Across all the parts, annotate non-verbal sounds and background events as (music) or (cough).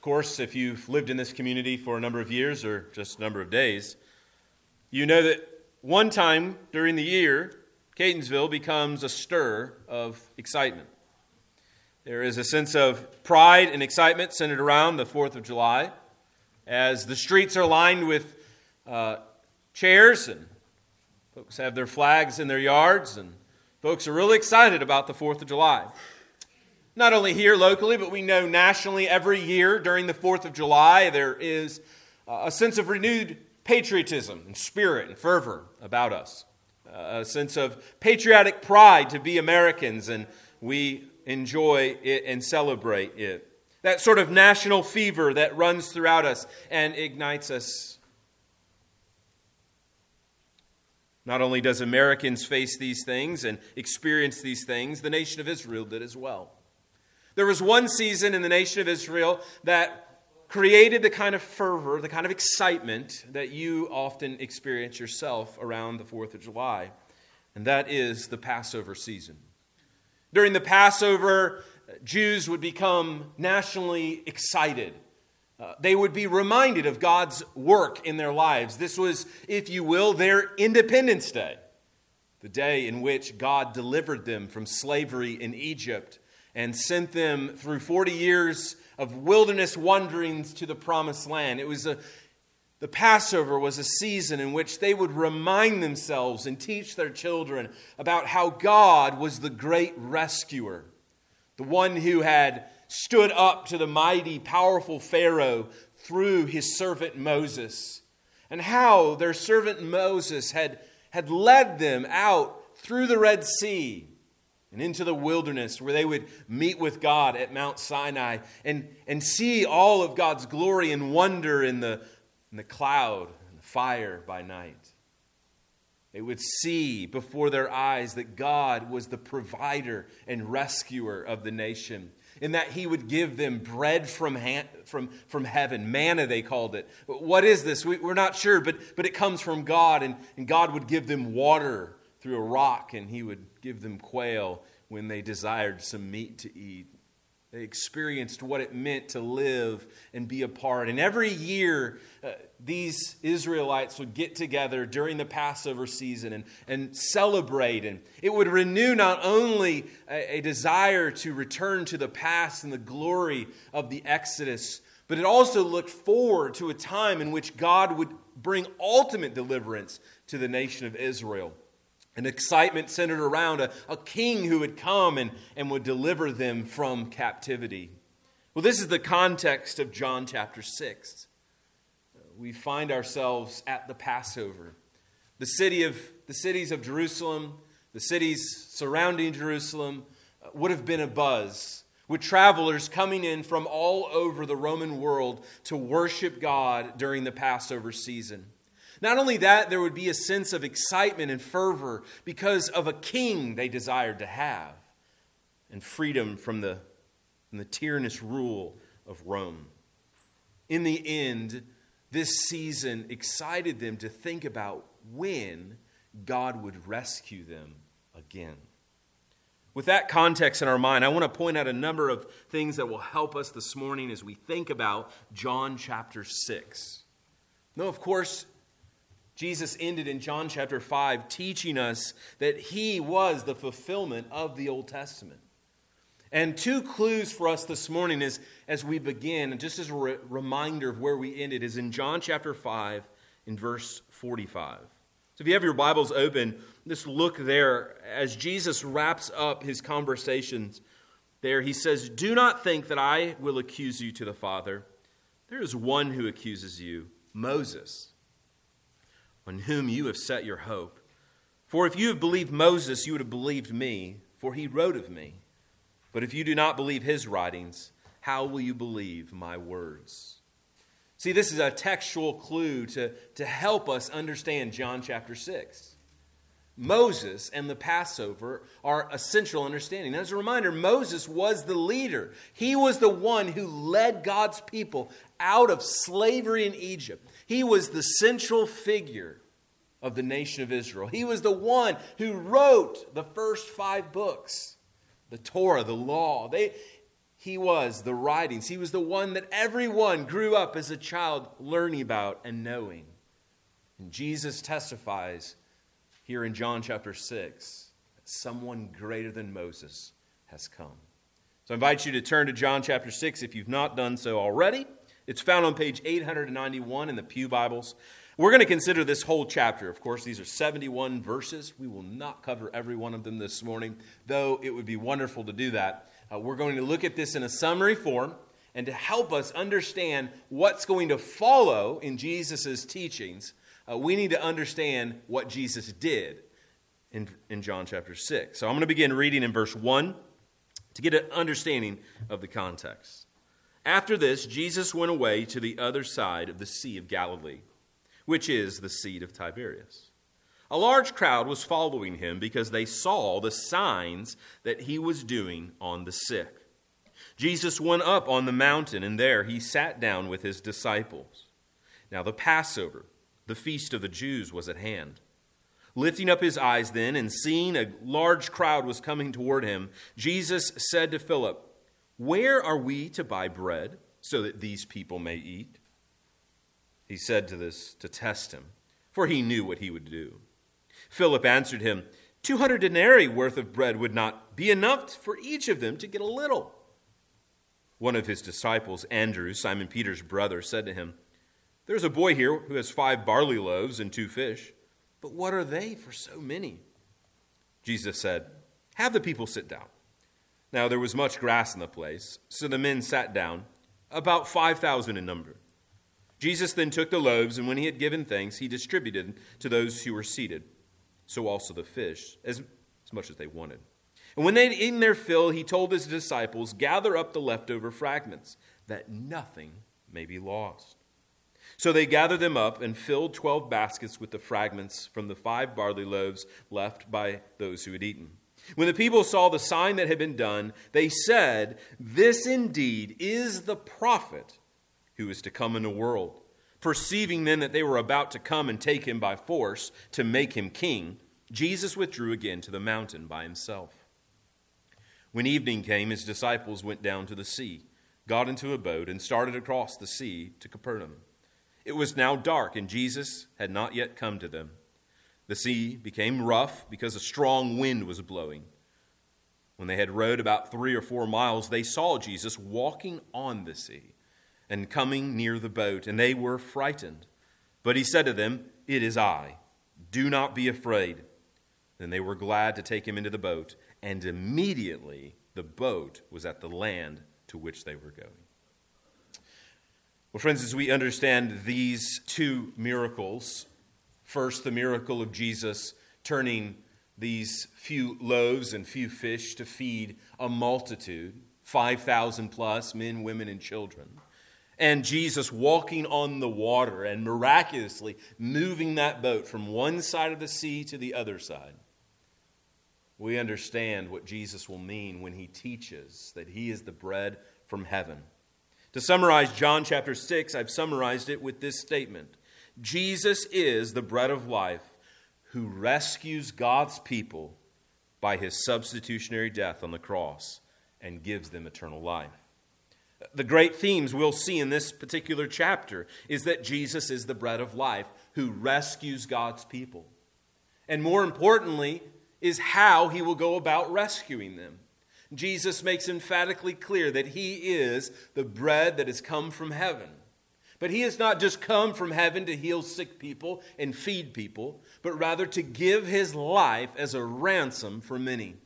Of course, if you've lived in this community for a number of years or just a number of days, you know that one time during the year, Catonsville becomes a stir of excitement. There is a sense of pride and excitement centered around the 4th of July as the streets are lined with uh, chairs and folks have their flags in their yards and folks are really excited about the 4th of July. Not only here locally, but we know nationally every year during the 4th of July there is uh, a sense of renewed patriotism and spirit and fervor about us. Uh, a sense of patriotic pride to be Americans, and we enjoy it and celebrate it. That sort of national fever that runs throughout us and ignites us. Not only does Americans face these things and experience these things, the nation of Israel did as well. There was one season in the nation of Israel that created the kind of fervor, the kind of excitement that you often experience yourself around the 4th of July, and that is the Passover season. During the Passover, Jews would become nationally excited. Uh, they would be reminded of God's work in their lives. This was, if you will, their Independence Day, the day in which God delivered them from slavery in Egypt and sent them through 40 years of wilderness wanderings to the promised land. It was a, the Passover was a season in which they would remind themselves and teach their children about how God was the great rescuer, the one who had stood up to the mighty, powerful Pharaoh through his servant Moses, and how their servant Moses had, had led them out through the Red Sea and into the wilderness where they would meet with God at Mount Sinai and, and see all of God's glory and wonder in the, in the cloud and the fire by night. They would see before their eyes that God was the provider and rescuer of the nation, in that He would give them bread from, ha- from, from heaven. Manna, they called it. What is this? We, are not sure, but, but it comes from God, and, and God would give them water through a rock, and he would give them quail when they desired some meat to eat. They experienced what it meant to live and be a part. And every year, uh, these Israelites would get together during the Passover season and, and celebrate. And it would renew not only a, a desire to return to the past and the glory of the Exodus, but it also looked forward to a time in which God would bring ultimate deliverance to the nation of Israel an excitement centered around a, a king who would come and, and would deliver them from captivity. Well, this is the context of John chapter 6. We find ourselves at the Passover. The, city of, the cities of Jerusalem, the cities surrounding Jerusalem, uh, would have been a buzz with travelers coming in from all over the Roman world to worship God during the Passover season. Not only that, there would be a sense of excitement and fervor because of a king they desired to have and freedom from the, from the tyrannous rule of Rome. In the end, this season excited them to think about when God would rescue them again. With that context in our mind, I want to point out a number of things that will help us this morning as we think about John chapter 6. No, of course, Jesus ended in John chapter 5 teaching us that he was the fulfillment of the Old Testament. And two clues for us this morning is as we begin, and just as a re- reminder of where we ended, is in John chapter 5 in verse 45. So if you have your Bibles open, just look there as Jesus wraps up his conversations there. He says, Do not think that I will accuse you to the Father. There is one who accuses you, Moses on whom you have set your hope. For if you have believed Moses, you would have believed me, for he wrote of me. But if you do not believe his writings, how will you believe my words? See, this is a textual clue to, to help us understand John chapter 6. Moses and the Passover are essential understanding. As a reminder, Moses was the leader. He was the one who led God's people out of slavery in Egypt. He was the central figure of the nation of Israel. He was the one who wrote the first five books the Torah, the law. They, He was the writings. He was the one that everyone grew up as a child learning about and knowing. And Jesus testifies here in John chapter 6 that someone greater than Moses has come. So I invite you to turn to John chapter 6 if you've not done so already. It's found on page 891 in the Pew Bibles. We're going to consider this whole chapter. Of course, these are 71 verses. We will not cover every one of them this morning, though it would be wonderful to do that. Uh, we're going to look at this in a summary form and to help us understand what's going to follow in Jesus' teachings. Uh, we need to understand what Jesus did in, in John chapter 6. So I'm going to begin reading in verse 1 to get an understanding of the context. After this, Jesus went away to the other side of the Sea of Galilee, which is the Sea of Tiberias. A large crowd was following him because they saw the signs that he was doing on the sick. Jesus went up on the mountain, and there he sat down with his disciples. Now, the Passover, the feast of the Jews, was at hand. Lifting up his eyes then, and seeing a large crowd was coming toward him, Jesus said to Philip, Where are we to buy bread so that these people may eat? He said to this to test him, for he knew what he would do. Philip answered him, Two hundred denarii worth of bread would not be enough for each of them to get a little. One of his disciples, Andrew, Simon Peter's brother, said to him, There's a boy here who has five barley loaves and two fish. But what are they for so many? Jesus said, Have the people sit down. Now there was much grass in the place, so the men sat down, about 5,000 in number. Jesus then took the loaves, and when he had given thanks, he distributed to those who were seated, so also the fish, as, as much as they wanted. And when they had eaten their fill, he told his disciples, Gather up the leftover fragments, that nothing may be lost. So they gathered them up and filled twelve baskets with the fragments from the five barley loaves left by those who had eaten. When the people saw the sign that had been done, they said, This indeed is the prophet who is to come in the world. Perceiving then that they were about to come and take him by force to make him king, Jesus withdrew again to the mountain by himself. When evening came, his disciples went down to the sea, got into a boat, and started across the sea to Capernaum. It was now dark, and Jesus had not yet come to them. The sea became rough because a strong wind was blowing. When they had rowed about three or four miles, they saw Jesus walking on the sea and coming near the boat, and they were frightened. But he said to them, It is I. Do not be afraid. Then they were glad to take him into the boat, and immediately the boat was at the land to which they were going. Well, friends, as we understand these two miracles, first, the miracle of Jesus turning these few loaves and few fish to feed a multitude, 5,000 plus men, women, and children. And Jesus walking on the water and miraculously moving that boat from one side of the sea to the other side. We understand what Jesus will mean when he teaches that he is the bread from heaven to summarize John chapter 6, I've summarized it with this statement Jesus is the bread of life who rescues God's people by his substitutionary death on the cross and gives them eternal life. The great themes we'll see in this particular chapter is that Jesus is the bread of life who rescues God's people. And more importantly, is how he will go about rescuing them. Jesus makes emphatically clear that he is the bread that has come from heaven. But he has not just come from heaven to heal sick people and feed people, but rather to give his life as a ransom for many,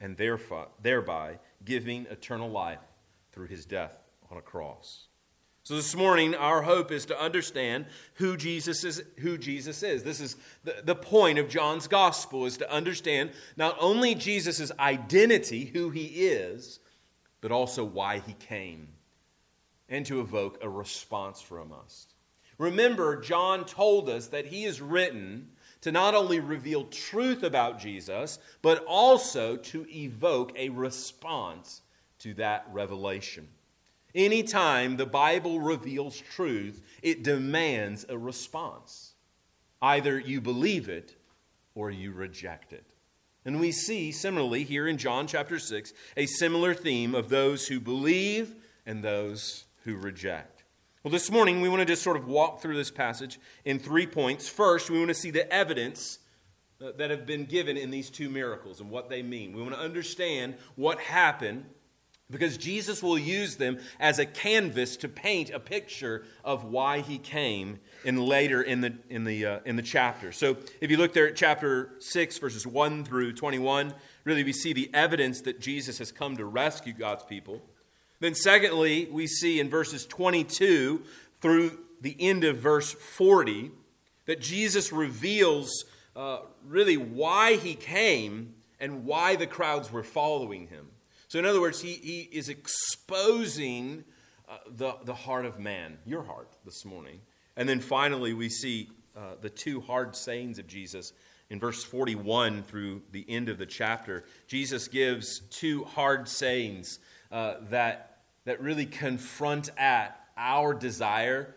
and thereby giving eternal life through his death on a cross. So this morning, our hope is to understand who Jesus is. Who Jesus is. This is the, the point of John's gospel: is to understand not only Jesus' identity, who he is, but also why he came, and to evoke a response from us. Remember, John told us that he is written to not only reveal truth about Jesus, but also to evoke a response to that revelation. Anytime the Bible reveals truth, it demands a response. Either you believe it or you reject it. And we see, similarly, here in John chapter 6, a similar theme of those who believe and those who reject. Well, this morning we want to just sort of walk through this passage in three points. First, we want to see the evidence that have been given in these two miracles and what they mean. We want to understand what happened because Jesus will use them as a canvas to paint a picture of why he came in later in the, in the, uh, in the chapter. So if you look there at chapter 6, verses 1 through 21, really we see the evidence that Jesus has come to rescue God's people. Then, secondly, we see in verses 22 through the end of verse 40 that Jesus reveals uh, really why he came and why the crowds were following him. So, in other words, he, he is exposing uh, the, the heart of man, your heart, this morning. And then finally, we see uh, the two hard sayings of Jesus in verse 41 through the end of the chapter. Jesus gives two hard sayings uh, that, that really confront at our desire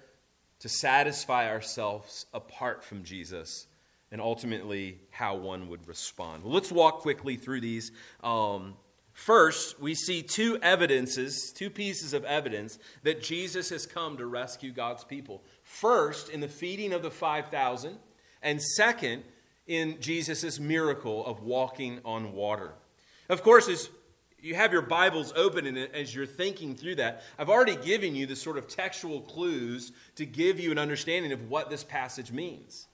to satisfy ourselves apart from Jesus and ultimately how one would respond. Well, let's walk quickly through these. Um, First, we see two evidences, two pieces of evidence that Jesus has come to rescue God's people. First, in the feeding of the 5,000, and second, in Jesus' miracle of walking on water. Of course, as you have your Bibles open and as you're thinking through that, I've already given you the sort of textual clues to give you an understanding of what this passage means.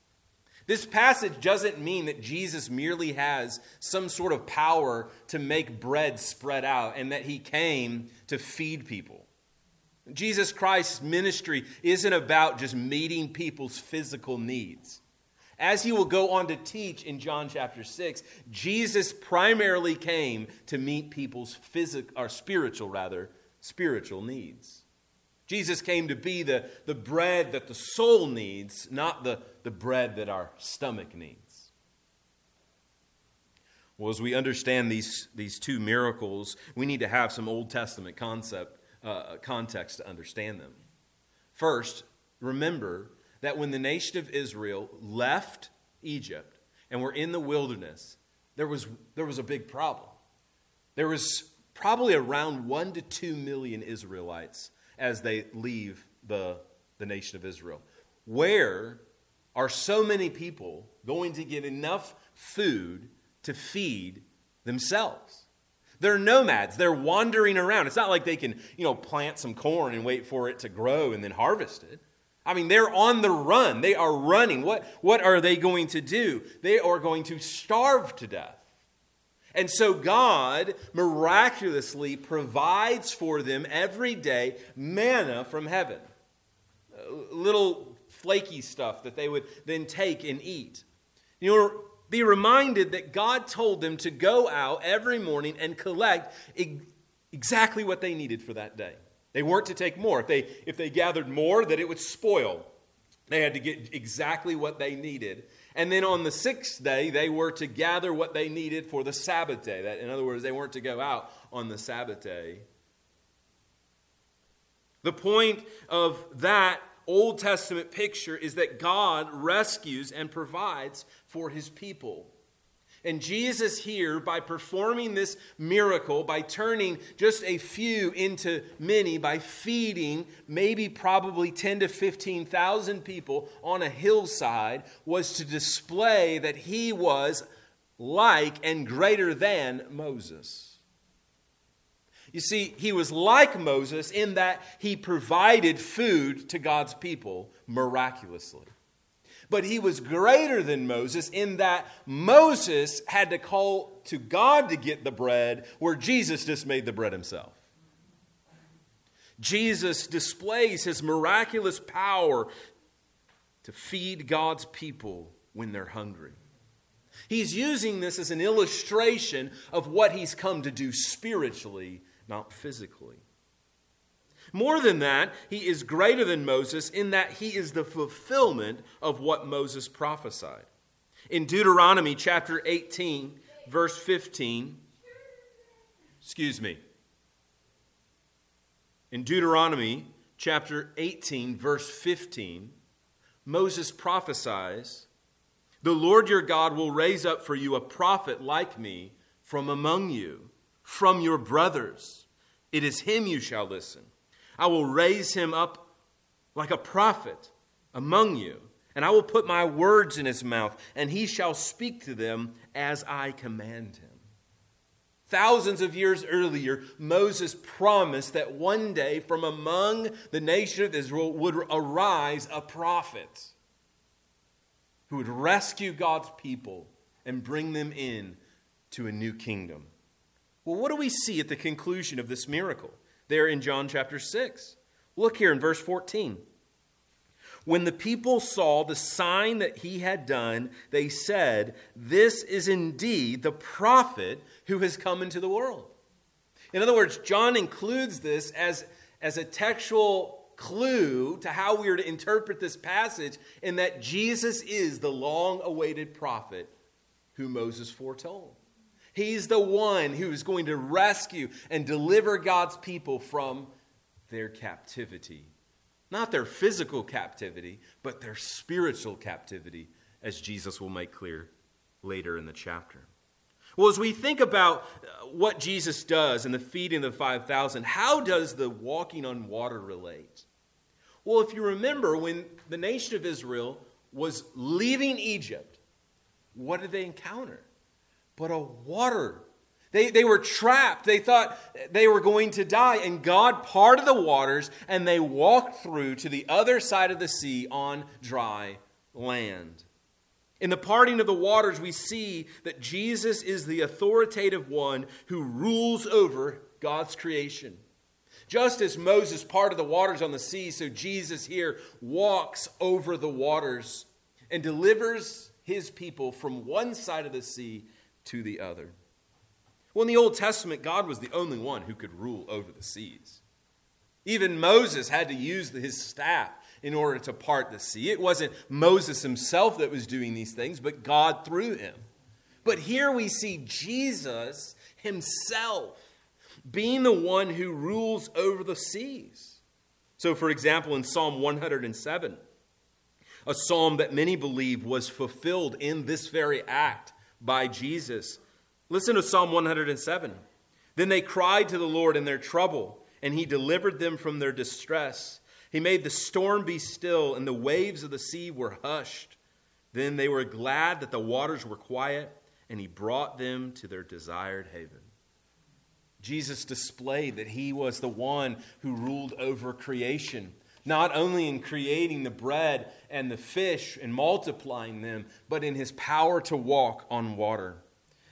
This passage doesn't mean that Jesus merely has some sort of power to make bread spread out and that he came to feed people. Jesus Christ's ministry isn't about just meeting people's physical needs. As he will go on to teach in John chapter 6, Jesus primarily came to meet people's physical or spiritual rather, spiritual needs. Jesus came to be the, the bread that the soul needs, not the, the bread that our stomach needs. Well, as we understand these, these two miracles, we need to have some Old Testament concept, uh, context to understand them. First, remember that when the nation of Israel left Egypt and were in the wilderness, there was, there was a big problem. There was probably around one to two million Israelites as they leave the, the nation of Israel. Where are so many people going to get enough food to feed themselves? They're nomads. They're wandering around. It's not like they can, you know, plant some corn and wait for it to grow and then harvest it. I mean, they're on the run. They are running. What, what are they going to do? They are going to starve to death. And so God miraculously provides for them every day manna from heaven. Uh, little flaky stuff that they would then take and eat. You'll be reminded that God told them to go out every morning and collect exactly what they needed for that day. They weren't to take more. If they, if they gathered more, that it would spoil. They had to get exactly what they needed. And then on the sixth day, they were to gather what they needed for the Sabbath day. That, in other words, they weren't to go out on the Sabbath day. The point of that Old Testament picture is that God rescues and provides for his people. And Jesus, here, by performing this miracle, by turning just a few into many, by feeding maybe probably 10 to 15,000 people on a hillside, was to display that he was like and greater than Moses. You see, he was like Moses in that he provided food to God's people miraculously. But he was greater than Moses in that Moses had to call to God to get the bread, where Jesus just made the bread himself. Jesus displays his miraculous power to feed God's people when they're hungry. He's using this as an illustration of what he's come to do spiritually, not physically. More than that, he is greater than Moses in that he is the fulfillment of what Moses prophesied. In Deuteronomy chapter 18, verse 15, excuse me. In Deuteronomy chapter 18, verse 15, Moses prophesies The Lord your God will raise up for you a prophet like me from among you, from your brothers. It is him you shall listen. I will raise him up like a prophet among you, and I will put my words in his mouth, and he shall speak to them as I command him. Thousands of years earlier, Moses promised that one day from among the nation of Israel would arise a prophet who would rescue God's people and bring them in to a new kingdom. Well, what do we see at the conclusion of this miracle there in John chapter 6? Look here in verse 14. When the people saw the sign that he had done, they said, This is indeed the prophet who has come into the world. In other words, John includes this as, as a textual clue to how we are to interpret this passage in that Jesus is the long awaited prophet who Moses foretold. He's the one who is going to rescue and deliver God's people from their captivity. Not their physical captivity, but their spiritual captivity, as Jesus will make clear later in the chapter. Well, as we think about uh, what Jesus does in the feeding of the 5,000, how does the walking on water relate? Well, if you remember, when the nation of Israel was leaving Egypt, what did they encounter? But a water. They, they were trapped. They thought they were going to die. And God parted the waters and they walked through to the other side of the sea on dry land. In the parting of the waters, we see that Jesus is the authoritative one who rules over God's creation. Just as Moses parted the waters on the sea, so Jesus here walks over the waters and delivers his people from one side of the sea to the other. Well, in the Old Testament, God was the only one who could rule over the seas. Even Moses had to use his staff in order to part the sea. It wasn't Moses himself that was doing these things, but God through him. But here we see Jesus himself being the one who rules over the seas. So, for example, in Psalm 107, a psalm that many believe was fulfilled in this very act by Jesus. Listen to Psalm 107. Then they cried to the Lord in their trouble, and he delivered them from their distress. He made the storm be still, and the waves of the sea were hushed. Then they were glad that the waters were quiet, and he brought them to their desired haven. Jesus displayed that he was the one who ruled over creation, not only in creating the bread and the fish and multiplying them, but in his power to walk on water.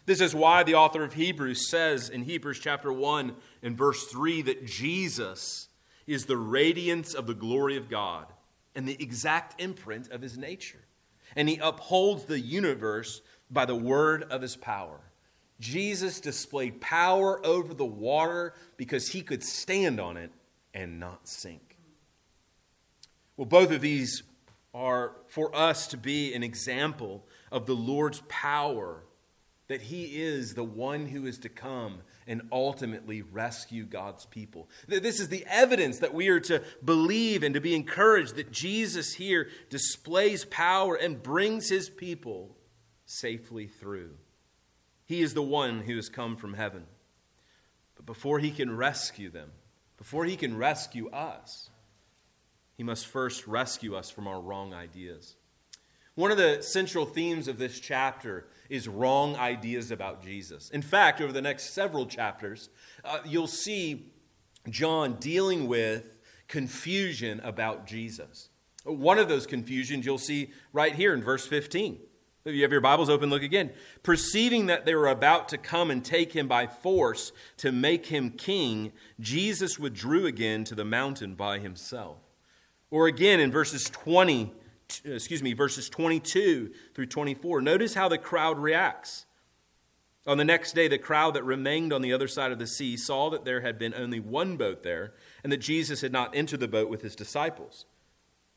This is why the author of Hebrews says in Hebrews chapter 1 and verse 3 that Jesus is the radiance of the glory of God and the exact imprint of his nature. And he upholds the universe by the word of his power. Jesus displayed power over the water because he could stand on it and not sink. Well, both of these are for us to be an example of the Lord's power, that he is the one who is to come and ultimately rescue God's people. This is the evidence that we are to believe and to be encouraged that Jesus here displays power and brings his people safely through. He is the one who has come from heaven. But before he can rescue them, before he can rescue us, he must first rescue us from our wrong ideas. One of the central themes of this chapter is wrong ideas about Jesus. In fact, over the next several chapters, uh, you'll see John dealing with confusion about Jesus. One of those confusions you'll see right here in verse 15. If you have your Bibles open, look again. Perceiving that they were about to come and take him by force to make him king, Jesus withdrew again to the mountain by himself. Or again in verses 20, excuse me, verses 22 through 24. Notice how the crowd reacts. On the next day, the crowd that remained on the other side of the sea saw that there had been only one boat there, and that Jesus had not entered the boat with his disciples,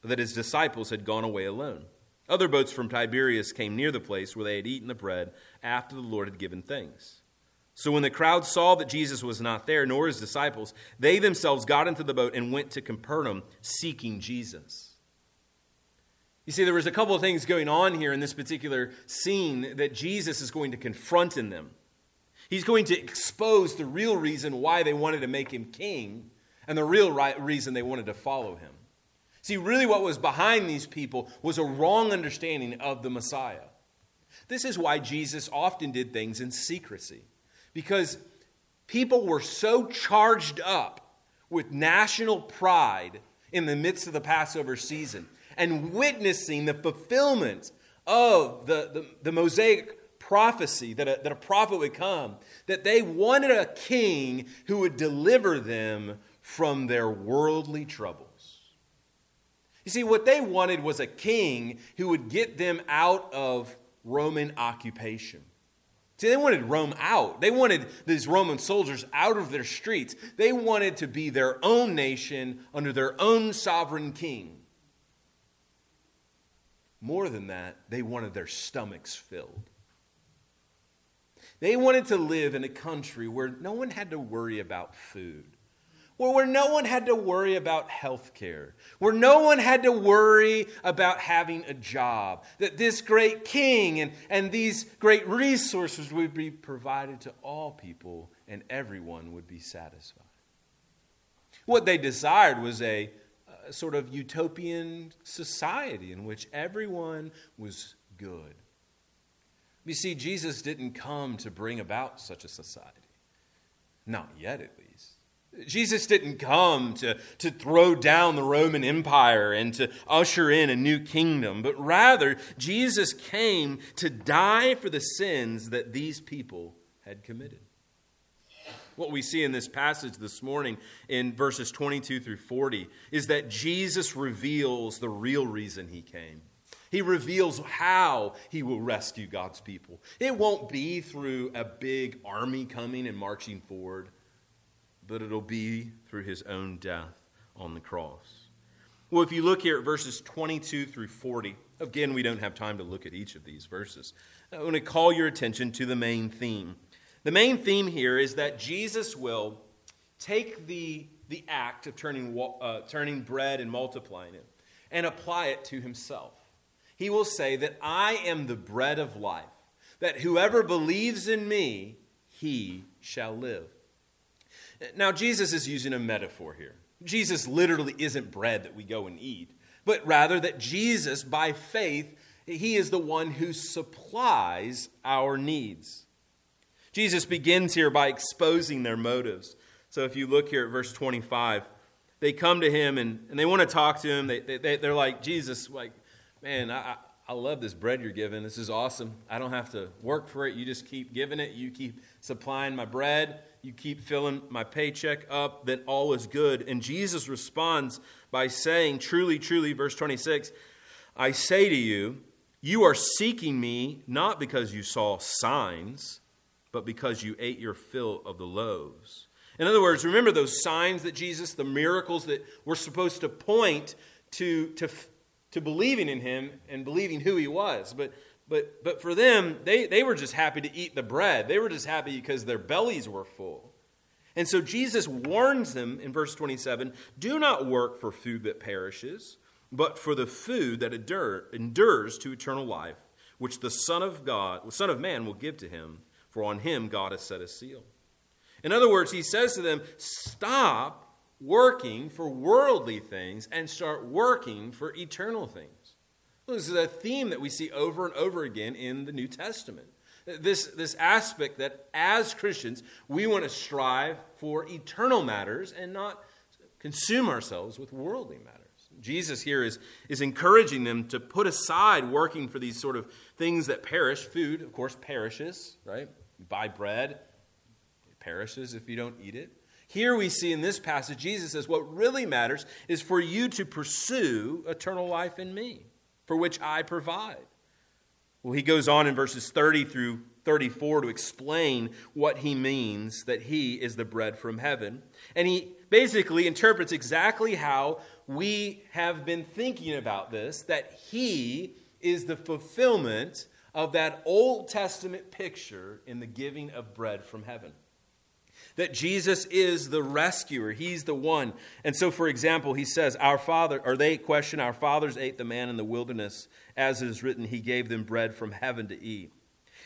but that his disciples had gone away alone. Other boats from Tiberias came near the place where they had eaten the bread after the Lord had given thanks. So when the crowd saw that Jesus was not there, nor his disciples, they themselves got into the boat and went to Capernaum seeking Jesus. You see, there was a couple of things going on here in this particular scene that Jesus is going to confront in them. He's going to expose the real reason why they wanted to make him king and the real right reason they wanted to follow him. See, really, what was behind these people was a wrong understanding of the Messiah. This is why Jesus often did things in secrecy, because people were so charged up with national pride in the midst of the Passover season and witnessing the fulfillment of the, the, the Mosaic prophecy that a, that a prophet would come, that they wanted a king who would deliver them from their worldly troubles. You see, what they wanted was a king who would get them out of Roman occupation. See, they wanted Rome out. They wanted these Roman soldiers out of their streets. They wanted to be their own nation under their own sovereign king. More than that, they wanted their stomachs filled. They wanted to live in a country where no one had to worry about food, where, no one had to worry about health care, where no one had to worry about having a job, that this great king and, and these great resources would be provided to all people and everyone would be satisfied. What they desired was a sort of utopian society in which everyone was good. You see, Jesus didn't come to bring about such a society. Not yet, at least. Jesus didn't come to, to throw down the Roman Empire and to usher in a new kingdom, but rather, Jesus came to die for the sins that these people had committed. What we see in this passage this morning in verses 22 through 40 is that Jesus reveals the real reason he came. He reveals how he will rescue God's people. It won't be through a big army coming and marching forward, but it'll be through his own death on the cross. Well, if you look here at verses 22 through 40, again, we don't have time to look at each of these verses. I want to call your attention to the main theme. The main theme here is that Jesus will take the, the act of turning, uh, turning bread and multiplying it and apply it to himself. He will say that I am the bread of life, that whoever believes in me, he shall live. Now, Jesus is using a metaphor here. Jesus literally isn't bread that we go and eat, but rather that Jesus, by faith, he is the one who supplies our needs. Jesus begins here by exposing their motives. So if you look here at verse 25, they come to him and, and they want to talk to him. They, they, they're like, Jesus, like, man, I, I love this bread you're giving. This is awesome. I don't have to work for it. You just keep giving it. You keep supplying my bread. You keep filling my paycheck up. then all is good. And Jesus responds by saying, truly, truly, verse 26, I say to you, you are seeking me not because you saw signs but because you ate your fill of the loaves. In other words, remember those signs that Jesus, the miracles that were supposed to point to, to, to believing in him and believing who he was. But, but, but for them, they, they were just happy to eat the bread. They were just happy because their bellies were full. And so Jesus warns them in verse 27 do not work for food that perishes, but for the food that endures to eternal life, which the Son of God, the Son of Man will give to him for on him God has set a seal. In other words, he says to them, Stop working for worldly things and start working for eternal things. This is a theme that we see over and over again in the New Testament. This, this aspect that as Christians, we want to strive for eternal matters and not consume ourselves with worldly matters. Jesus here is, is encouraging them to put aside working for these sort of things that perish. Food, of course, perishes, right? You buy bread, it perishes if you don't eat it. Here we see in this passage, Jesus says, What really matters is for you to pursue eternal life in me, for which I provide. Well, he goes on in verses 30 through 34 to explain what he means that he is the bread from heaven. And he basically interprets exactly how we have been thinking about this that he is the fulfillment of that Old Testament picture in the giving of bread from heaven. That Jesus is the rescuer. He's the one. And so, for example, he says, Our Father, or they question, Our fathers ate the man in the wilderness. As it is written, He gave them bread from heaven to eat.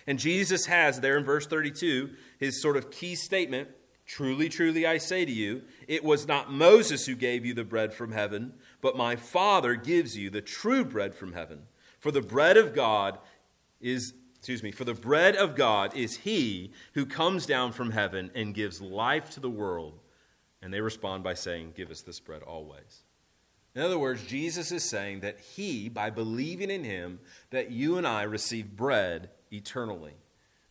And Jesus has there in verse 32 his sort of key statement Truly, truly, I say to you, it was not Moses who gave you the bread from heaven, but my Father gives you the true bread from heaven. For the bread of God is, excuse me, for the bread of God is he who comes down from heaven and gives life to the world. And they respond by saying, Give us this bread always. In other words, Jesus is saying that he, by believing in him, that you and I receive bread eternally,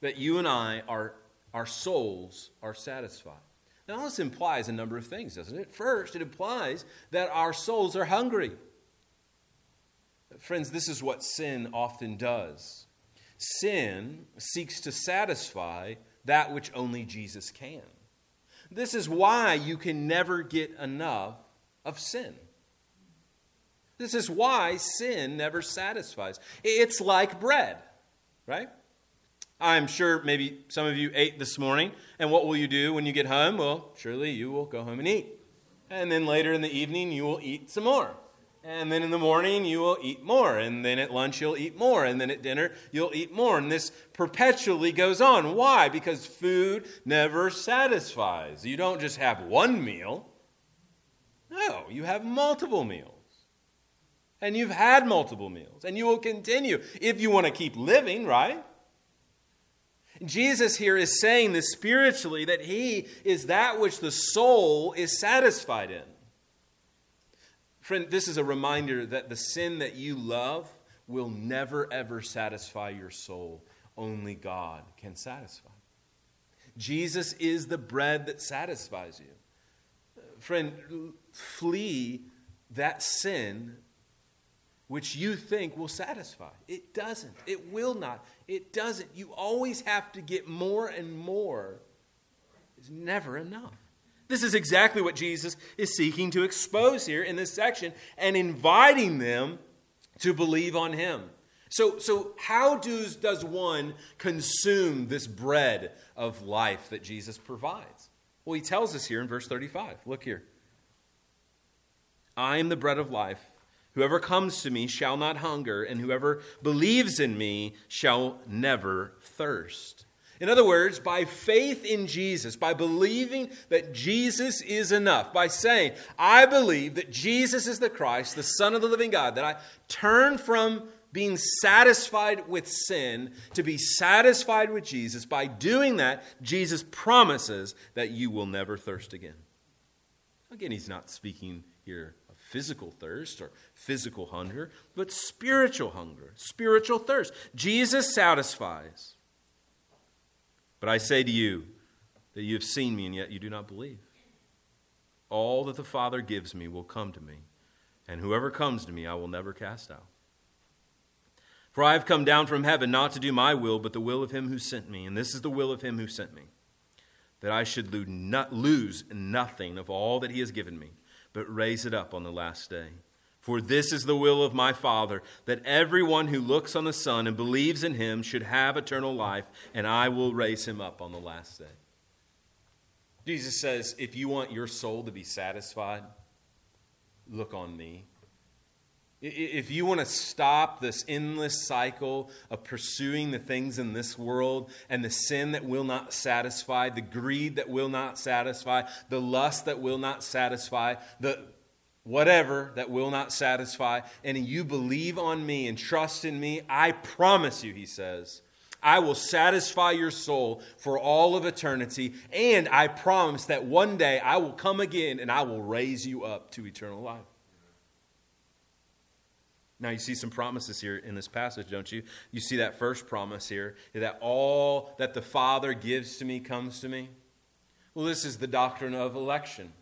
that you and I are our souls are satisfied. Now, this implies a number of things, doesn't it? First, it implies that our souls are hungry. Friends, this is what sin often does. Sin seeks to satisfy that which only Jesus can. This is why you can never get enough of sin. This is why sin never satisfies. It's like bread, right? I'm sure maybe some of you ate this morning. And what will you do when you get home? Well, surely you will go home and eat. And then later in the evening, you will eat some more. And then in the morning, you will eat more. And then at lunch, you'll eat more. And then at dinner, you'll eat more. And this perpetually goes on. Why? Because food never satisfies. You don't just have one meal, no, you have multiple meals. And you've had multiple meals. And you will continue if you want to keep living, right? Jesus here is saying this spiritually that he is that which the soul is satisfied in. Friend, this is a reminder that the sin that you love will never ever satisfy your soul. Only God can satisfy. Jesus is the bread that satisfies you. Friend, flee that sin which you think will satisfy. It doesn't. It will not. It doesn't. You always have to get more and more. It's never enough. This is exactly what Jesus is seeking to expose here in this section and inviting them to believe on him. So, so how does, does one consume this bread of life that Jesus provides? Well, he tells us here in verse 35. Look here. I am the bread of life. Whoever comes to me shall not hunger, and whoever believes in me shall never thirst. In other words, by faith in Jesus, by believing that Jesus is enough, by saying, I believe that Jesus is the Christ, the Son of the living God, that I turn from being satisfied with sin to be satisfied with Jesus, by doing that, Jesus promises that you will never thirst again. Again, he's not speaking here of physical thirst or physical hunger, but spiritual hunger, spiritual thirst. Jesus satisfies. But I say to you that you have seen me and yet you do not believe. All that the Father gives me will come to me, and whoever comes to me I will never cast out. For I have come down from heaven not to do my will, but the will of him who sent me. And this is the will of him who sent me, that I should lose nothing of all that he has given me, but raise it up on the last day. For this is the will of my Father, that everyone who looks on the Son and believes in him should have eternal life, and I will raise him up on the last day. Jesus says, if you want your soul to be satisfied, look on me. If you want to stop this endless cycle of pursuing the things in this world and the sin that will not satisfy, the greed that will not satisfy, the lust that will not satisfy, the, whatever that will not satisfy, and you believe on me and trust in me, I promise you, he says, I will satisfy your soul for all of eternity, and I promise that one day I will come again and I will raise you up to eternal life. Now, you see some promises here in this passage, don't you? You see that first promise here that all that the Father gives to me comes to me. Well, this is the doctrine of election.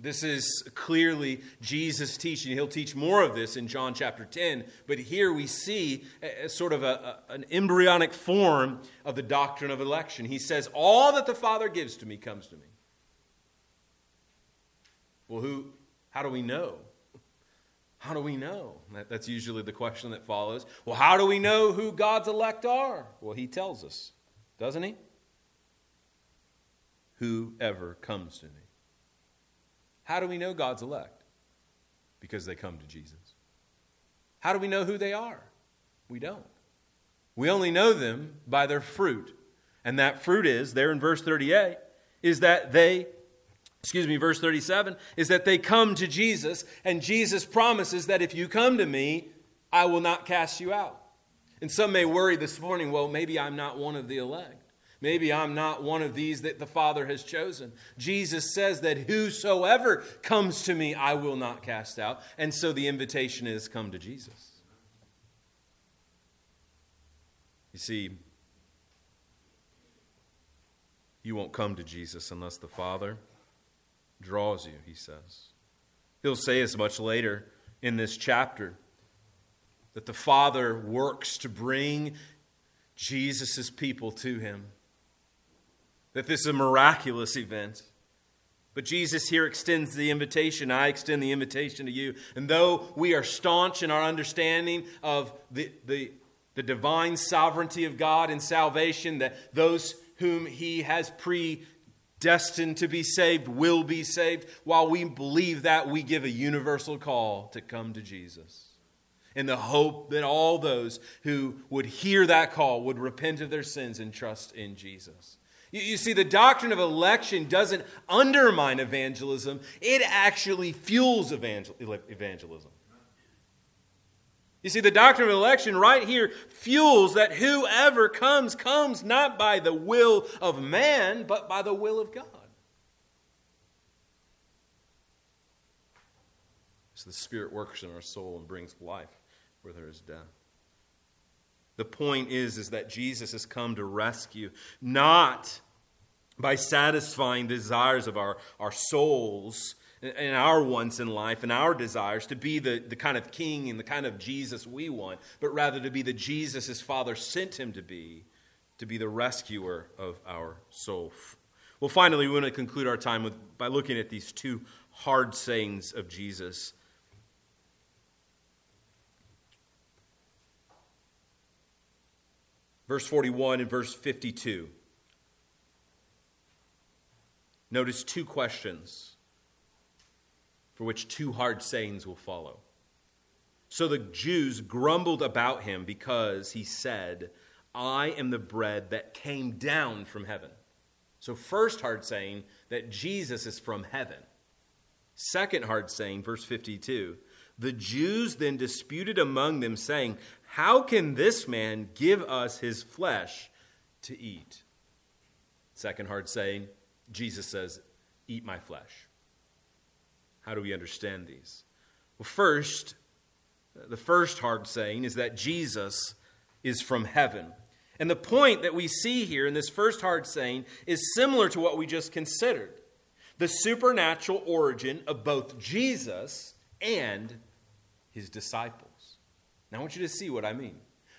This is clearly Jesus' teaching. He'll teach more of this in John chapter 10, but here we see a, a sort of a, a, an embryonic form of the doctrine of election. He says, All that the Father gives to me comes to me. Well, who, how do we know? How do we know? That, that's usually the question that follows. Well, how do we know who God's elect are? Well, he tells us, doesn't he? whoever comes to me. How do we know God's elect? Because they come to Jesus. How do we know who they are? We don't. We only know them by their fruit. And that fruit is, there in verse 38, is that they, excuse me, verse 37, is that they come to Jesus, and Jesus promises that if you come to me, I will not cast you out. And some may worry this morning, well, maybe I'm not one of the elect. Maybe I'm not one of these that the Father has chosen. Jesus says that whosoever comes to me, I will not cast out. And so the invitation is come to Jesus. You see, you won't come to Jesus unless the Father draws you, he says. He'll say as much later in this chapter that the Father works to bring Jesus' people to him, that this is a miraculous event. But Jesus here extends the invitation. I extend the invitation to you. And though we are staunch in our understanding of the, the, the divine sovereignty of God and salvation, that those whom he has predestined to be saved will be saved, while we believe that, we give a universal call to come to Jesus in the hope that all those who would hear that call would repent of their sins and trust in Jesus. You, you, see, the doctrine of election doesn't undermine evangelism, it actually fuels evangel- evangelism. You see, the doctrine of election right here fuels that whoever comes, comes not by the will of man, but by the will of God. So the Spirit works in our soul and brings life where there is death. The point is, is that Jesus has come to rescue, not by satisfying the desires of our, our souls and our wants in life and our desires to be the, the kind of king and the kind of Jesus we want, but rather to be the Jesus his Father sent him to be, to be the rescuer of our soul. Well, finally, we want to conclude our time with, by looking at these two hard sayings of Jesus. Verse 41 and verse 52. Notice two questions for which two hard sayings will follow. So the Jews grumbled about him because he said, I am the bread that came down from heaven. So, first hard saying that Jesus is from heaven. Second hard saying, verse 52, the Jews then disputed among them, saying, how can this man give us his flesh to eat? Second hard saying, Jesus says, Eat my flesh. How do we understand these? Well, first, the first hard saying is that Jesus is from heaven. And the point that we see here in this first hard saying is similar to what we just considered the supernatural origin of both Jesus and his disciples. Now, I want you to see what I mean.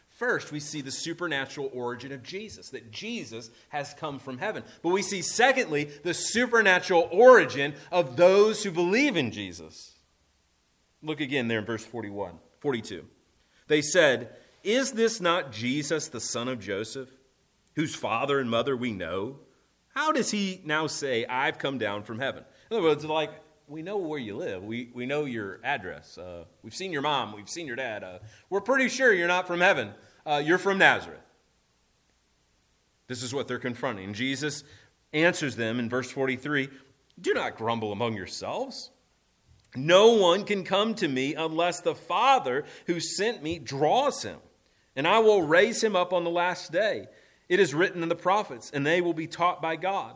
First, we see the supernatural origin of Jesus, that Jesus has come from heaven. But we see, secondly, the supernatural origin of those who believe in Jesus. Look again there in verse 41, 42. They said, Is this not Jesus, the son of Joseph, whose father and mother we know? How does he now say, I've come down from heaven? In other words, like, we know where you live. We, we know your address. Uh, we've seen your mom. We've seen your dad. Uh, we're pretty sure you're not from heaven. Uh, you're from Nazareth. This is what they're confronting. Jesus answers them in verse 43 Do not grumble among yourselves. No one can come to me unless the Father who sent me draws him, and I will raise him up on the last day. It is written in the prophets, and they will be taught by God.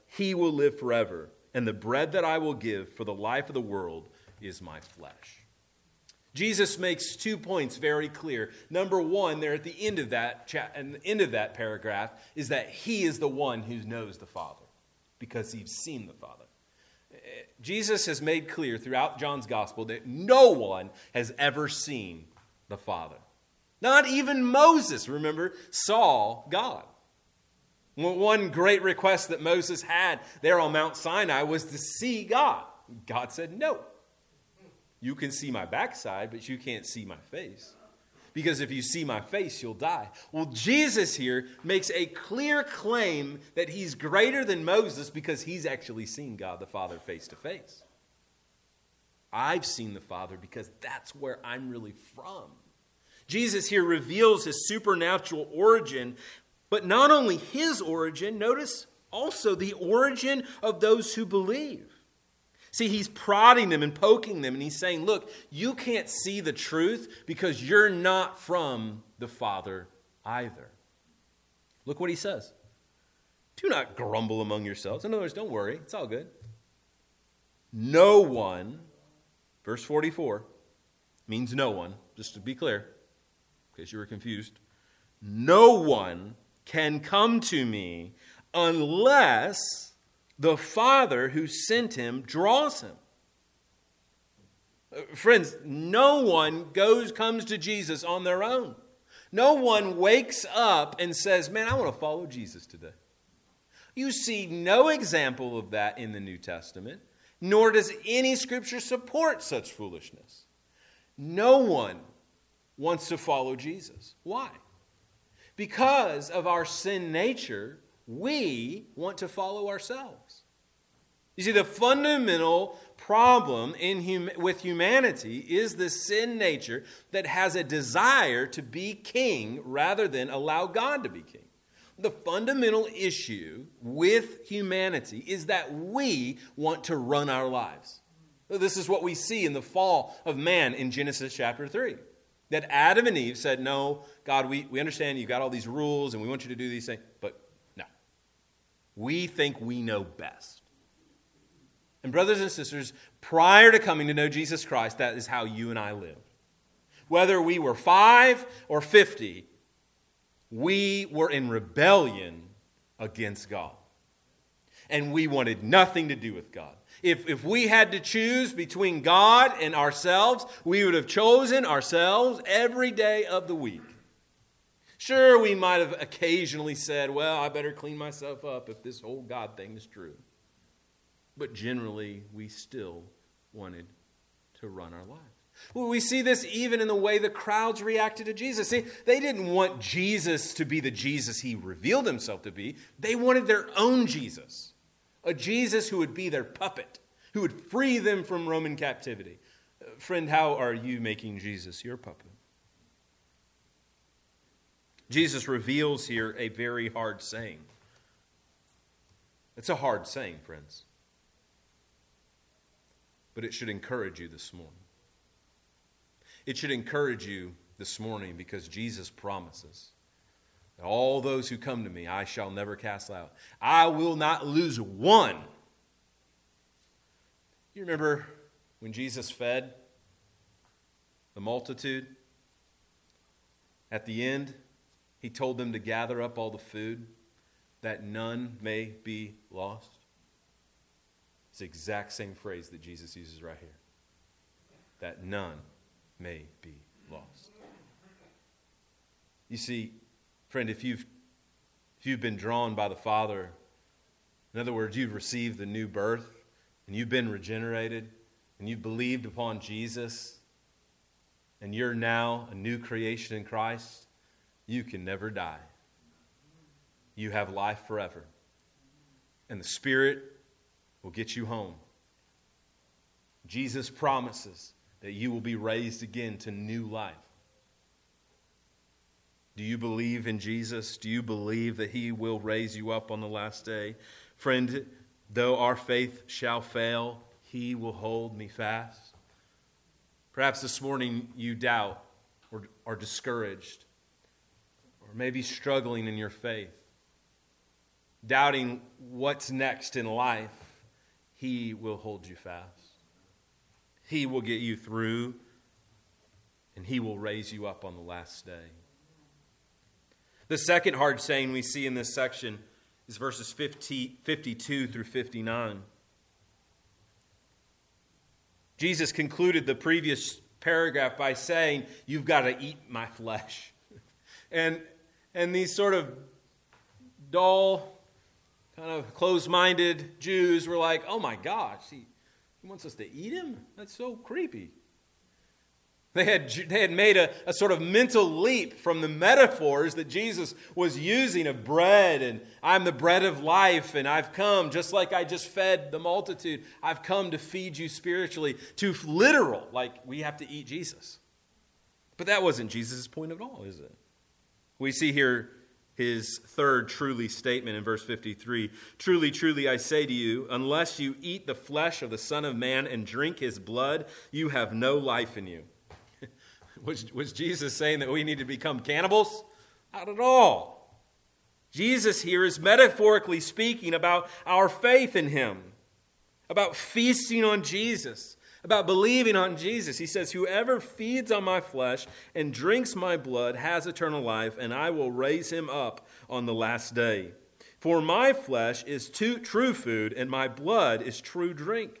he will live forever. And the bread that I will give for the life of the world is my flesh. Jesus makes two points very clear. Number one, there at the end of that chat, and the end of that paragraph, is that he is the one who knows the Father. because he's seen the Father. Eh, Jesus has made clear throughout John's gospel that no one has ever seen the Father. Not even Moses, remember, saw God. One great request that Moses had there on Mount Sinai was to see God. God said, No. You can see my backside, but you can't see my face. Because if you see my face, you'll die. Well, Jesus here makes a clear claim that he's greater than Moses because he's actually seen God the Father face to face. I've seen the Father because that's where I'm really from. Jesus here reveals his supernatural origin, but not only his origin, notice also the origin of those who believe. See, he's prodding them and poking them, and he's saying, Look, you can't see the truth because you're not from the Father either. Look what he says. Do not grumble among yourselves. In other words, don't worry, it's all good. No one, verse 44, means no one, just to be clear, in case you were confused. No one can come to me unless the Father who sent him draws him. Uh, friends, no one goes comes to Jesus on their own. No one wakes up and says, "Man, I want to follow Jesus today." You see no example of that in the New Testament, nor does any scripture support such foolishness. No one wants to follow Jesus. Why? Because of our sin nature, we want to follow ourselves. You see, the fundamental problem in hum- with humanity is the sin nature that has a desire to be king rather than allow God to be king. The fundamental issue with humanity is that we want to run our lives. This is what we see in the fall of man in Genesis chapter 3. That Adam and Eve said, No, God, we, we understand you've got all these rules and we want you to do these things, but no. we think we know best. And, brothers and sisters, prior to coming to know Jesus Christ, that is how you and I lived. Whether we were five or 50, we were in rebellion against God. And we wanted nothing to do with God. If, if we had to choose between God and ourselves, we would have chosen ourselves every day of the week. Sure, we might have occasionally said, well, I better clean myself up if this whole God thing is true. But generally, we still wanted to run our lives. Well, we see this even in the way the crowds reacted to Jesus. See, they didn't want Jesus to be the Jesus he revealed himself to be, they wanted their own Jesus, a Jesus who would be their puppet, who would free them from Roman captivity. Uh, friend, how are you making Jesus your puppet? Jesus reveals here a very hard saying. It's a hard saying, friends. But it should encourage you this morning. It should encourage you this morning because Jesus promises all those who come to me, I shall never cast out. I will not lose one. You remember when Jesus fed the multitude? At the end, he told them to gather up all the food that none may be lost. It's the exact same phrase that Jesus uses right here that none may be lost. You see, friend, if you've, if you've been drawn by the Father, in other words, you've received the new birth and you've been regenerated and you've believed upon Jesus and you're now a new creation in Christ, you can never die. You have life forever. And the Spirit will get you home. Jesus promises that you will be raised again to new life. Do you believe in Jesus? Do you believe that He will raise you up on the last day? Friend, though our faith shall fail, He will hold me fast. Perhaps this morning you doubt or are discouraged or maybe struggling in your faith, doubting what's next in life, He will hold you fast. He will get you through, and He will raise you up on the last day. The second hard saying we see in this section is verses 50, 52 through 59. Jesus concluded the previous paragraph by saying, You've got to eat my flesh. (laughs) and, and these sort of dull, kind of closed minded Jews were like, Oh my gosh, he, he wants us to eat him? That's so creepy. They had, they had made a, a sort of mental leap from the metaphors that Jesus was using of bread and I'm the bread of life and I've come, just like I just fed the multitude, I've come to feed you spiritually, to literal, like we have to eat Jesus. But that wasn't Jesus' point at all, is it? We see here his third truly statement in verse 53 Truly, truly, I say to you, unless you eat the flesh of the Son of Man and drink his blood, you have no life in you. Was, was Jesus saying that we need to become cannibals? Not at all. Jesus here is metaphorically speaking about our faith in him, about feasting on Jesus, about believing on Jesus. He says, Whoever feeds on my flesh and drinks my blood has eternal life, and I will raise him up on the last day. For my flesh is true food, and my blood is true drink.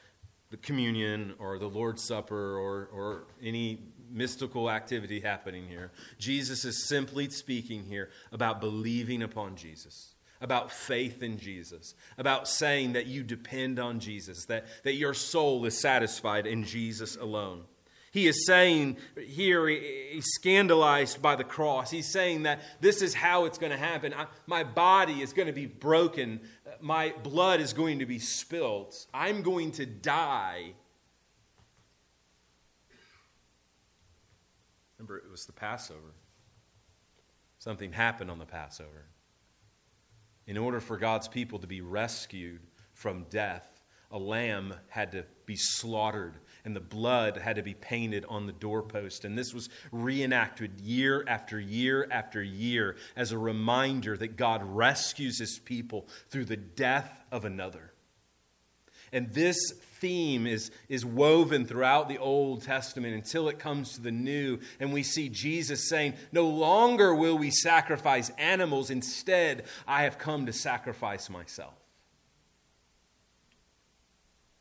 the communion or the Lord's Supper or, or any mystical activity happening here. Jesus is simply speaking here about believing upon Jesus, about faith in Jesus, about saying that you depend on Jesus, that, that your soul is satisfied in Jesus alone. He is saying here, he's scandalized by the cross. He's saying that this is how it's going to happen. I, my body is going to be broken my blood is going to be spilled. I'm going to die. Remember, it was the Passover. Something happened on the Passover. In order for God's people to be rescued from death, a lamb had to be slaughtered and the blood had to be painted on the doorpost. And this was reenacted year after year after year as a reminder that God rescues his people through the death of another. And this theme is, is woven throughout the Old Testament until it comes to the New. And we see Jesus saying, No longer will we sacrifice animals. Instead, I have come to sacrifice myself.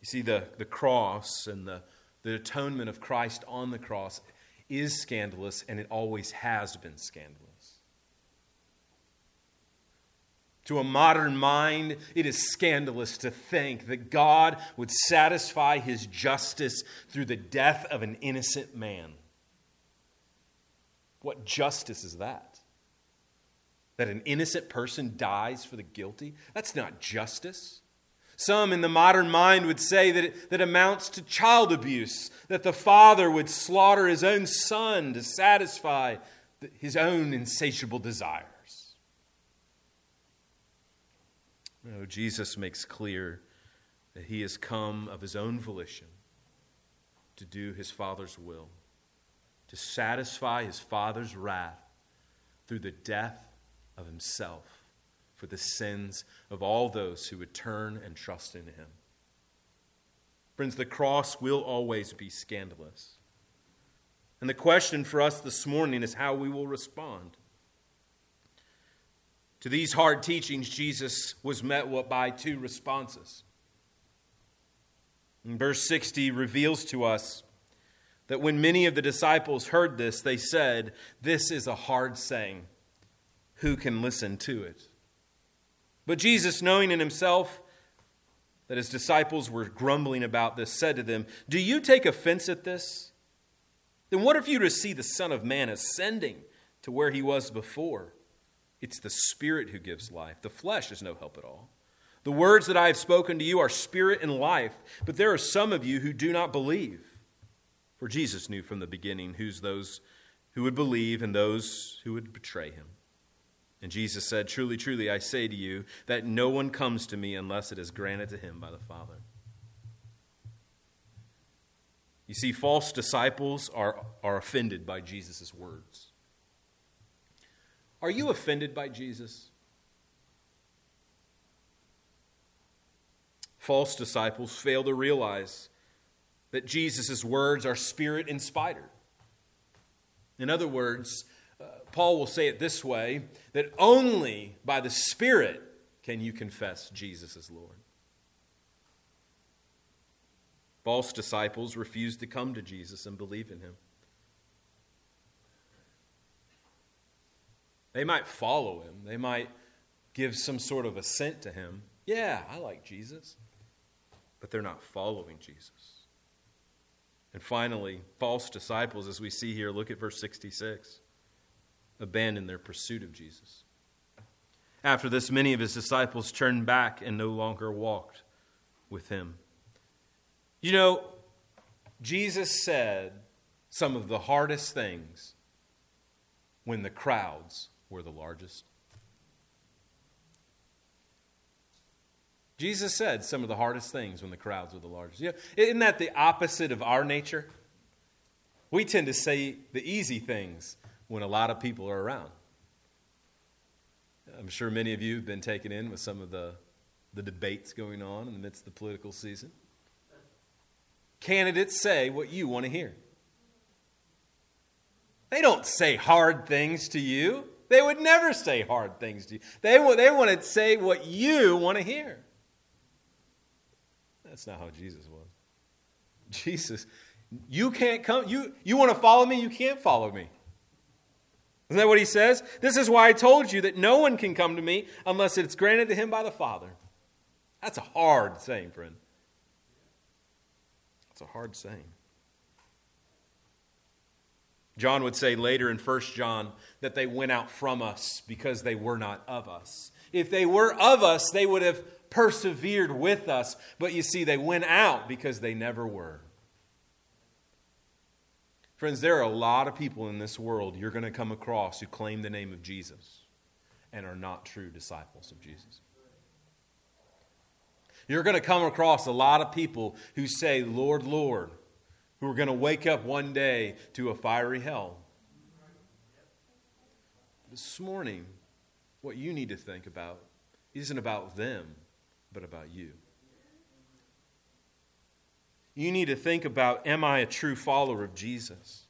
You see, the, the cross and the, the atonement of Christ on the cross is scandalous, and it always has been scandalous. To a modern mind, it is scandalous to think that God would satisfy his justice through the death of an innocent man. What justice is that? That an innocent person dies for the guilty? That's not justice. Some in the modern mind would say that it that amounts to child abuse, that the father would slaughter his own son to satisfy his own insatiable desires. No, Jesus makes clear that he has come of his own volition to do his Father's will, to satisfy his Father's wrath through the death of himself for the sins of all those who would turn and trust in him. Friends, the cross will always be scandalous. And the question for us this morning is how we will respond. To these hard teachings, Jesus was met by two responses. And verse 60 reveals to us that when many of the disciples heard this, they said, This is a hard saying. Who can listen to it? But Jesus, knowing in himself that his disciples were grumbling about this, said to them, Do you take offense at this? Then what if you were to see the Son of Man ascending to where he was before? It's the Spirit who gives life. The flesh is no help at all. The words that I have spoken to you are spirit and life, but there are some of you who do not believe. For Jesus knew from the beginning who's those who would believe and those who would betray him. And Jesus said, Truly, truly, I say to you that no one comes to me unless it is granted to him by the Father. You see, false disciples are, are offended by Jesus' words. Are you offended by Jesus? False disciples fail to realize that Jesus' words are spirit inspired. In other words, Paul will say it this way that only by the Spirit can you confess Jesus as Lord. False disciples refuse to come to Jesus and believe in him. They might follow him, they might give some sort of assent to him. Yeah, I like Jesus. But they're not following Jesus. And finally, false disciples, as we see here, look at verse 66, abandon their pursuit of Jesus. After this, many of his disciples turned back and no longer walked with him. You know, Jesus said some of the hardest things when the crowds were the largest. Jesus said some of the hardest things when the crowds were the largest. You know, isn't that the opposite of our nature? We tend to say the easy things when a lot of people are around. I'm sure many of you have been taken in with some of the, the debates going on in the midst of the political season. Candidates say what you want to hear. They don't say hard things to you. They would never say hard things to you. They, they want to say what you want to hear. That's not how Jesus was. Jesus, you can't come. You, you want to follow me? You can't follow me. Isn't that what he says? This is why I told you that no one can come to me unless it's granted to him by the Father. That's a hard saying, friend. That's a hard saying. John would say later in 1 John that they went out from us because they were not of us. If they were of us, they would have persevered with us. But you see, they went out because they never were. Friends, there are a lot of people in this world you're going to come across who claim the name of Jesus and are not true disciples of Jesus. You're going to come across a lot of people who say, Lord, Lord, who are going to wake up one day to a fiery hell. This morning, what you need to think about isn't about them, but about you. You need to think about am I a true follower of Jesus?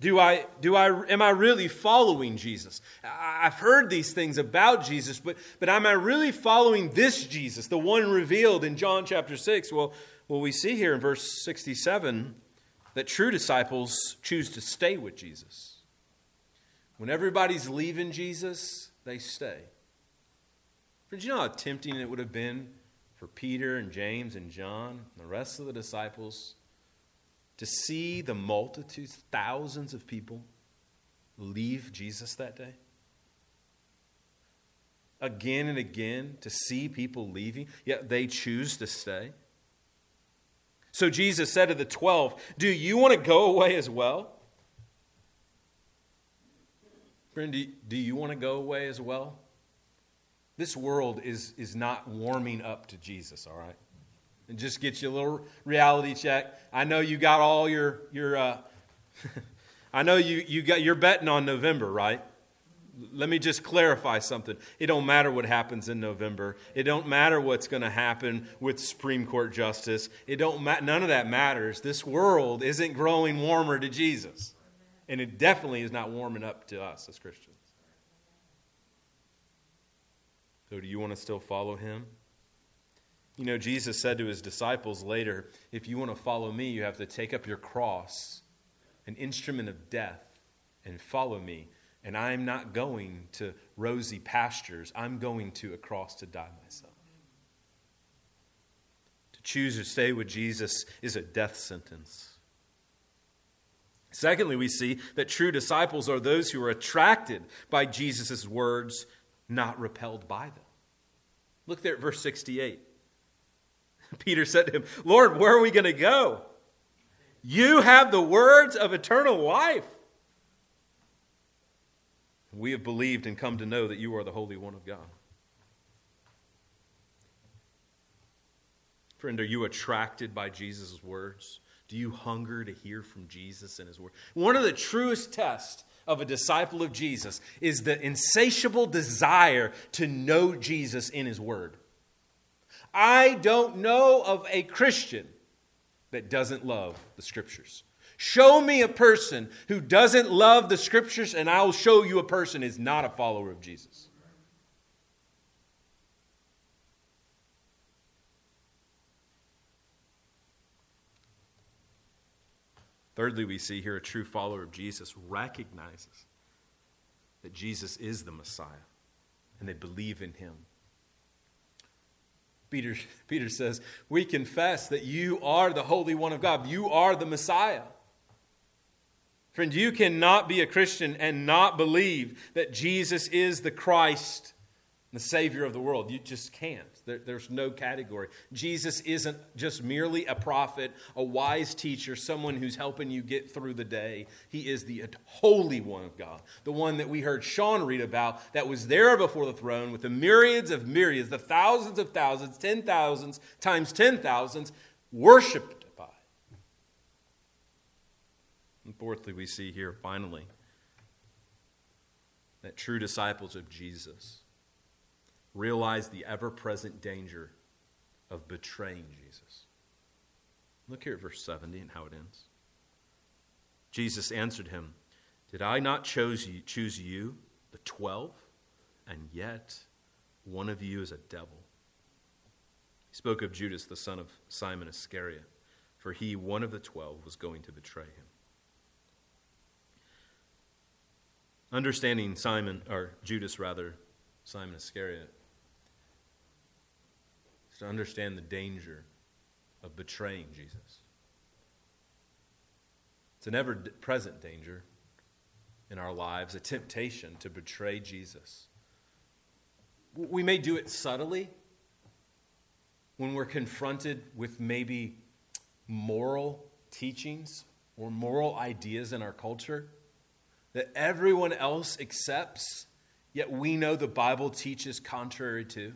Do I, do I, am I really following Jesus? I've heard these things about Jesus, but, but am I really following this Jesus, the one revealed in John chapter 6? Well, well, we see here in verse 67 that true disciples choose to stay with Jesus. When everybody's leaving Jesus, they stay. Friends, you know how tempting it would have been for Peter and James and John and the rest of the disciples to see the multitudes, thousands of people, leave Jesus that day? Again and again, to see people leaving, yet they choose to stay. So Jesus said to the twelve, Do you want to go away as well? Friend, do you want to go away as well? This world is, is not warming up to Jesus, all right? And just get you a little reality check. I know you got all your, your uh, (laughs) I know you, you got, you're betting on November, right? Let me just clarify something. It don't matter what happens in November. It don't matter what's going to happen with Supreme Court justice. It don't ma- none of that matters. This world isn't growing warmer to Jesus. And it definitely is not warming up to us as Christians. So, do you want to still follow him? You know, Jesus said to his disciples later, if you want to follow me, you have to take up your cross, an instrument of death, and follow me. And I'm not going to rosy pastures, I'm going to a cross to die myself. To choose to stay with Jesus is a death sentence. Secondly, we see that true disciples are those who are attracted by Jesus' words not repelled by them. Look there at verse 68. (laughs) Peter said to him, Lord, where are we going to go? You have the words of eternal life. We have believed and come to know that you are the Holy One of God. Friend, are you attracted by Jesus' words? Do you hunger to hear from Jesus and his word? One of the truest tests of a disciple of Jesus is the insatiable desire to know Jesus in his word. I don't know of a Christian that doesn't love the scriptures. Show me a person who doesn't love the scriptures, and I'll show you a person is not a follower of Jesus. Thirdly, we see here a true follower of Jesus recognizes that Jesus is the Messiah and they believe in him. Peter, Peter says, We confess that you are the Holy One of God. You are the Messiah. Friend, you cannot be a Christian and not believe that Jesus is the Christ, the Savior of the world. You just can't. There, there's no category. Jesus isn't just merely a prophet, a wise teacher, someone who's helping you get through the day. He is the Holy One of God, the one that we heard Sean read about that was there before the throne with the myriads of myriads, the thousands of thousands, ten thousands times ten thousands, worshiped by. And fourthly, we see here finally that true disciples of Jesus realize the ever present danger of betraying Jesus. Look here at verse 70 and how it ends. Jesus answered him, Did I not choose you, choose you, the twelve, and yet one of you is a devil? He spoke of Judas, the son of Simon Iscariot, for he, one of the twelve, was going to betray him. Understanding Simon, or Judas rather, Simon Iscariot, to understand the danger of betraying Jesus. It's an ever present danger in our lives, a temptation to betray Jesus. We may do it subtly when we're confronted with maybe moral teachings or moral ideas in our culture that everyone else accepts, yet we know the Bible teaches contrary to.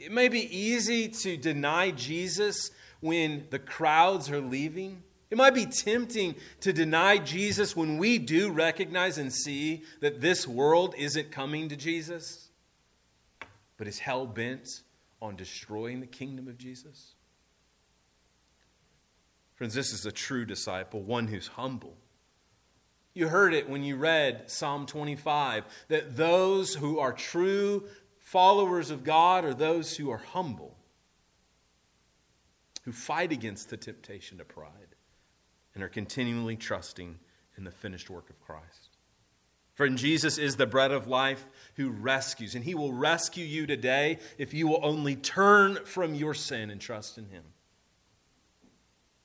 It may be easy to deny Jesus when the crowds are leaving. It might be tempting to deny Jesus when we do recognize and see that this world isn't coming to Jesus, but is hell bent on destroying the kingdom of Jesus. Friends, this is a true disciple, one who's humble. You heard it when you read Psalm 25 that those who are true Followers of God are those who are humble, who fight against the temptation to pride, and are continually trusting in the finished work of Christ. For Jesus is the bread of life who rescues, and he will rescue you today if you will only turn from your sin and trust in him.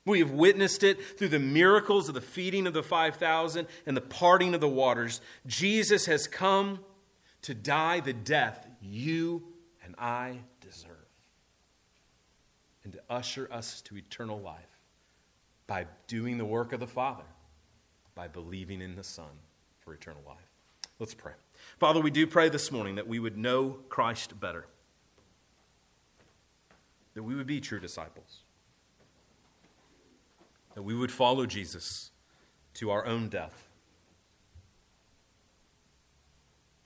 We have witnessed it through the miracles of the feeding of the 5,000 and the parting of the waters. Jesus has come to die the death you and I deserve, and to usher us to eternal life by doing the work of the Father, by believing in the Son for eternal life. Let's pray. Father, we do pray this morning that we would know Christ better, that we would be true disciples, that we would follow Jesus to our own death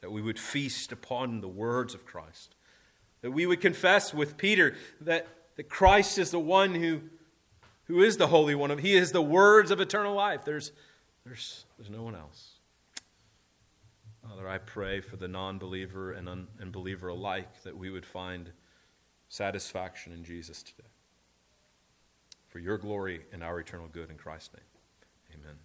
that we would feast upon the words of Christ, that we would confess with Peter that, that Christ is the one who, who is the Holy One. of He is the words of eternal life. There's, there's, there's no one else. Father, I pray for the non believer and, un- and believer alike that we would find satisfaction in Jesus today. For your glory and our eternal good in Christ's name. Amen.